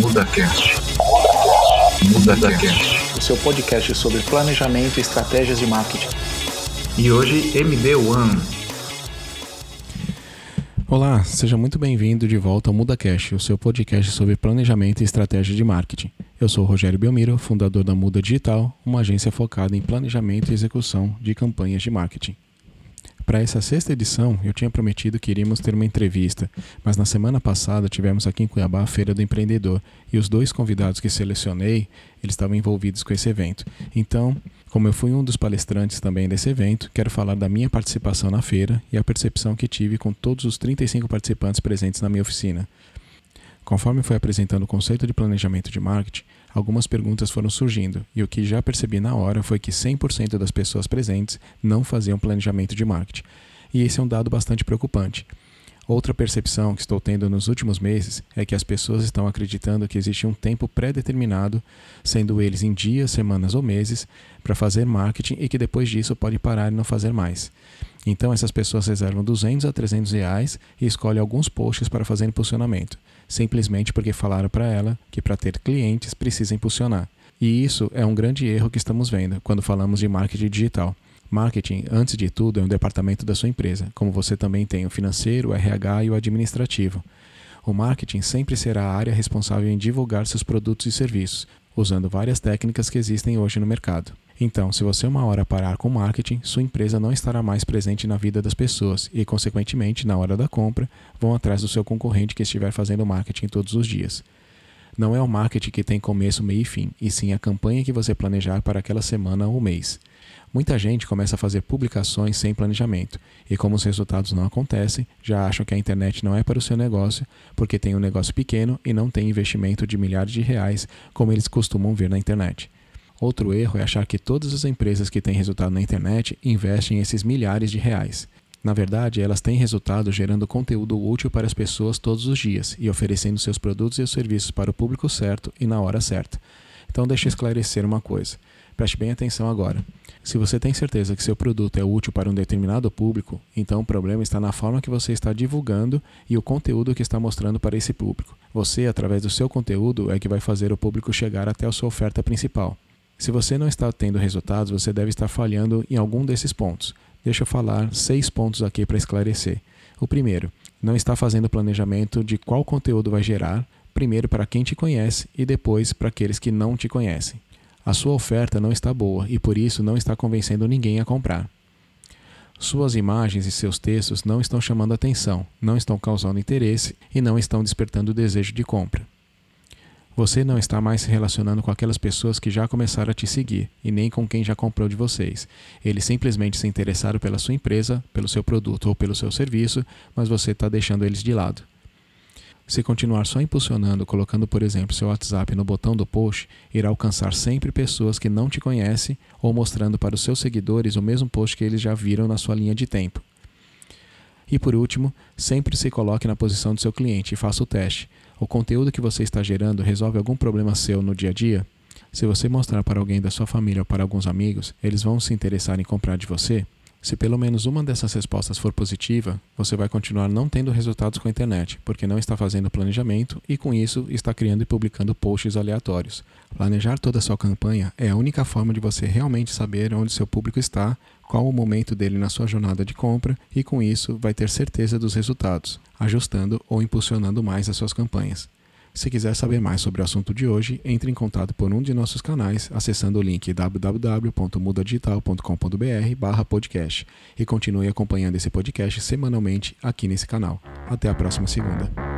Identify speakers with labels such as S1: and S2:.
S1: MudaCast. MudaCast.
S2: O seu podcast sobre planejamento e estratégias de marketing.
S1: E hoje MD1.
S3: Olá, seja muito bem-vindo de volta ao MudaCast, o seu podcast sobre planejamento e estratégia de marketing. Eu sou Rogério Belmiro, fundador da Muda Digital, uma agência focada em planejamento e execução de campanhas de marketing. Para essa sexta edição, eu tinha prometido que iríamos ter uma entrevista, mas na semana passada tivemos aqui em Cuiabá a Feira do Empreendedor e os dois convidados que selecionei, eles estavam envolvidos com esse evento. Então, como eu fui um dos palestrantes também desse evento, quero falar da minha participação na feira e a percepção que tive com todos os 35 participantes presentes na minha oficina. Conforme foi apresentando o conceito de planejamento de marketing, algumas perguntas foram surgindo, e o que já percebi na hora foi que 100% das pessoas presentes não faziam planejamento de marketing. E esse é um dado bastante preocupante. Outra percepção que estou tendo nos últimos meses é que as pessoas estão acreditando que existe um tempo pré-determinado, sendo eles em dias, semanas ou meses, para fazer marketing e que depois disso pode parar e não fazer mais. Então essas pessoas reservam 200 a 300 reais e escolhem alguns posts para fazer impulsionamento simplesmente porque falaram para ela que para ter clientes precisa impulsionar. E isso é um grande erro que estamos vendo quando falamos de marketing digital. Marketing, antes de tudo, é um departamento da sua empresa, como você também tem o financeiro, o RH e o administrativo. O marketing sempre será a área responsável em divulgar seus produtos e serviços, usando várias técnicas que existem hoje no mercado. Então, se você uma hora parar com marketing, sua empresa não estará mais presente na vida das pessoas e, consequentemente, na hora da compra, vão atrás do seu concorrente que estiver fazendo marketing todos os dias. Não é o marketing que tem começo, meio e fim, e sim a campanha que você planejar para aquela semana ou mês. Muita gente começa a fazer publicações sem planejamento, e como os resultados não acontecem, já acham que a internet não é para o seu negócio, porque tem um negócio pequeno e não tem investimento de milhares de reais, como eles costumam ver na internet. Outro erro é achar que todas as empresas que têm resultado na internet investem esses milhares de reais. Na verdade, elas têm resultado gerando conteúdo útil para as pessoas todos os dias e oferecendo seus produtos e serviços para o público certo e na hora certa. Então, deixe eu esclarecer uma coisa. Preste bem atenção agora. Se você tem certeza que seu produto é útil para um determinado público, então o problema está na forma que você está divulgando e o conteúdo que está mostrando para esse público. Você, através do seu conteúdo, é que vai fazer o público chegar até a sua oferta principal. Se você não está tendo resultados, você deve estar falhando em algum desses pontos. Deixa eu falar seis pontos aqui para esclarecer. O primeiro, não está fazendo planejamento de qual conteúdo vai gerar, primeiro para quem te conhece e depois para aqueles que não te conhecem. A sua oferta não está boa e por isso não está convencendo ninguém a comprar. Suas imagens e seus textos não estão chamando atenção, não estão causando interesse e não estão despertando desejo de compra. Você não está mais se relacionando com aquelas pessoas que já começaram a te seguir e nem com quem já comprou de vocês. Eles simplesmente se interessaram pela sua empresa, pelo seu produto ou pelo seu serviço, mas você está deixando eles de lado. Se continuar só impulsionando, colocando, por exemplo, seu WhatsApp no botão do post, irá alcançar sempre pessoas que não te conhecem ou mostrando para os seus seguidores o mesmo post que eles já viram na sua linha de tempo. E por último, sempre se coloque na posição do seu cliente e faça o teste. O conteúdo que você está gerando resolve algum problema seu no dia a dia? Se você mostrar para alguém da sua família ou para alguns amigos, eles vão se interessar em comprar de você? Se pelo menos uma dessas respostas for positiva, você vai continuar não tendo resultados com a internet, porque não está fazendo planejamento e com isso está criando e publicando posts aleatórios. Planejar toda a sua campanha é a única forma de você realmente saber onde seu público está, qual o momento dele na sua jornada de compra e com isso vai ter certeza dos resultados, ajustando ou impulsionando mais as suas campanhas. Se quiser saber mais sobre o assunto de hoje, entre em contato por um de nossos canais acessando o link www.mudadigital.com.br/podcast e continue acompanhando esse podcast semanalmente aqui nesse canal. Até a próxima segunda.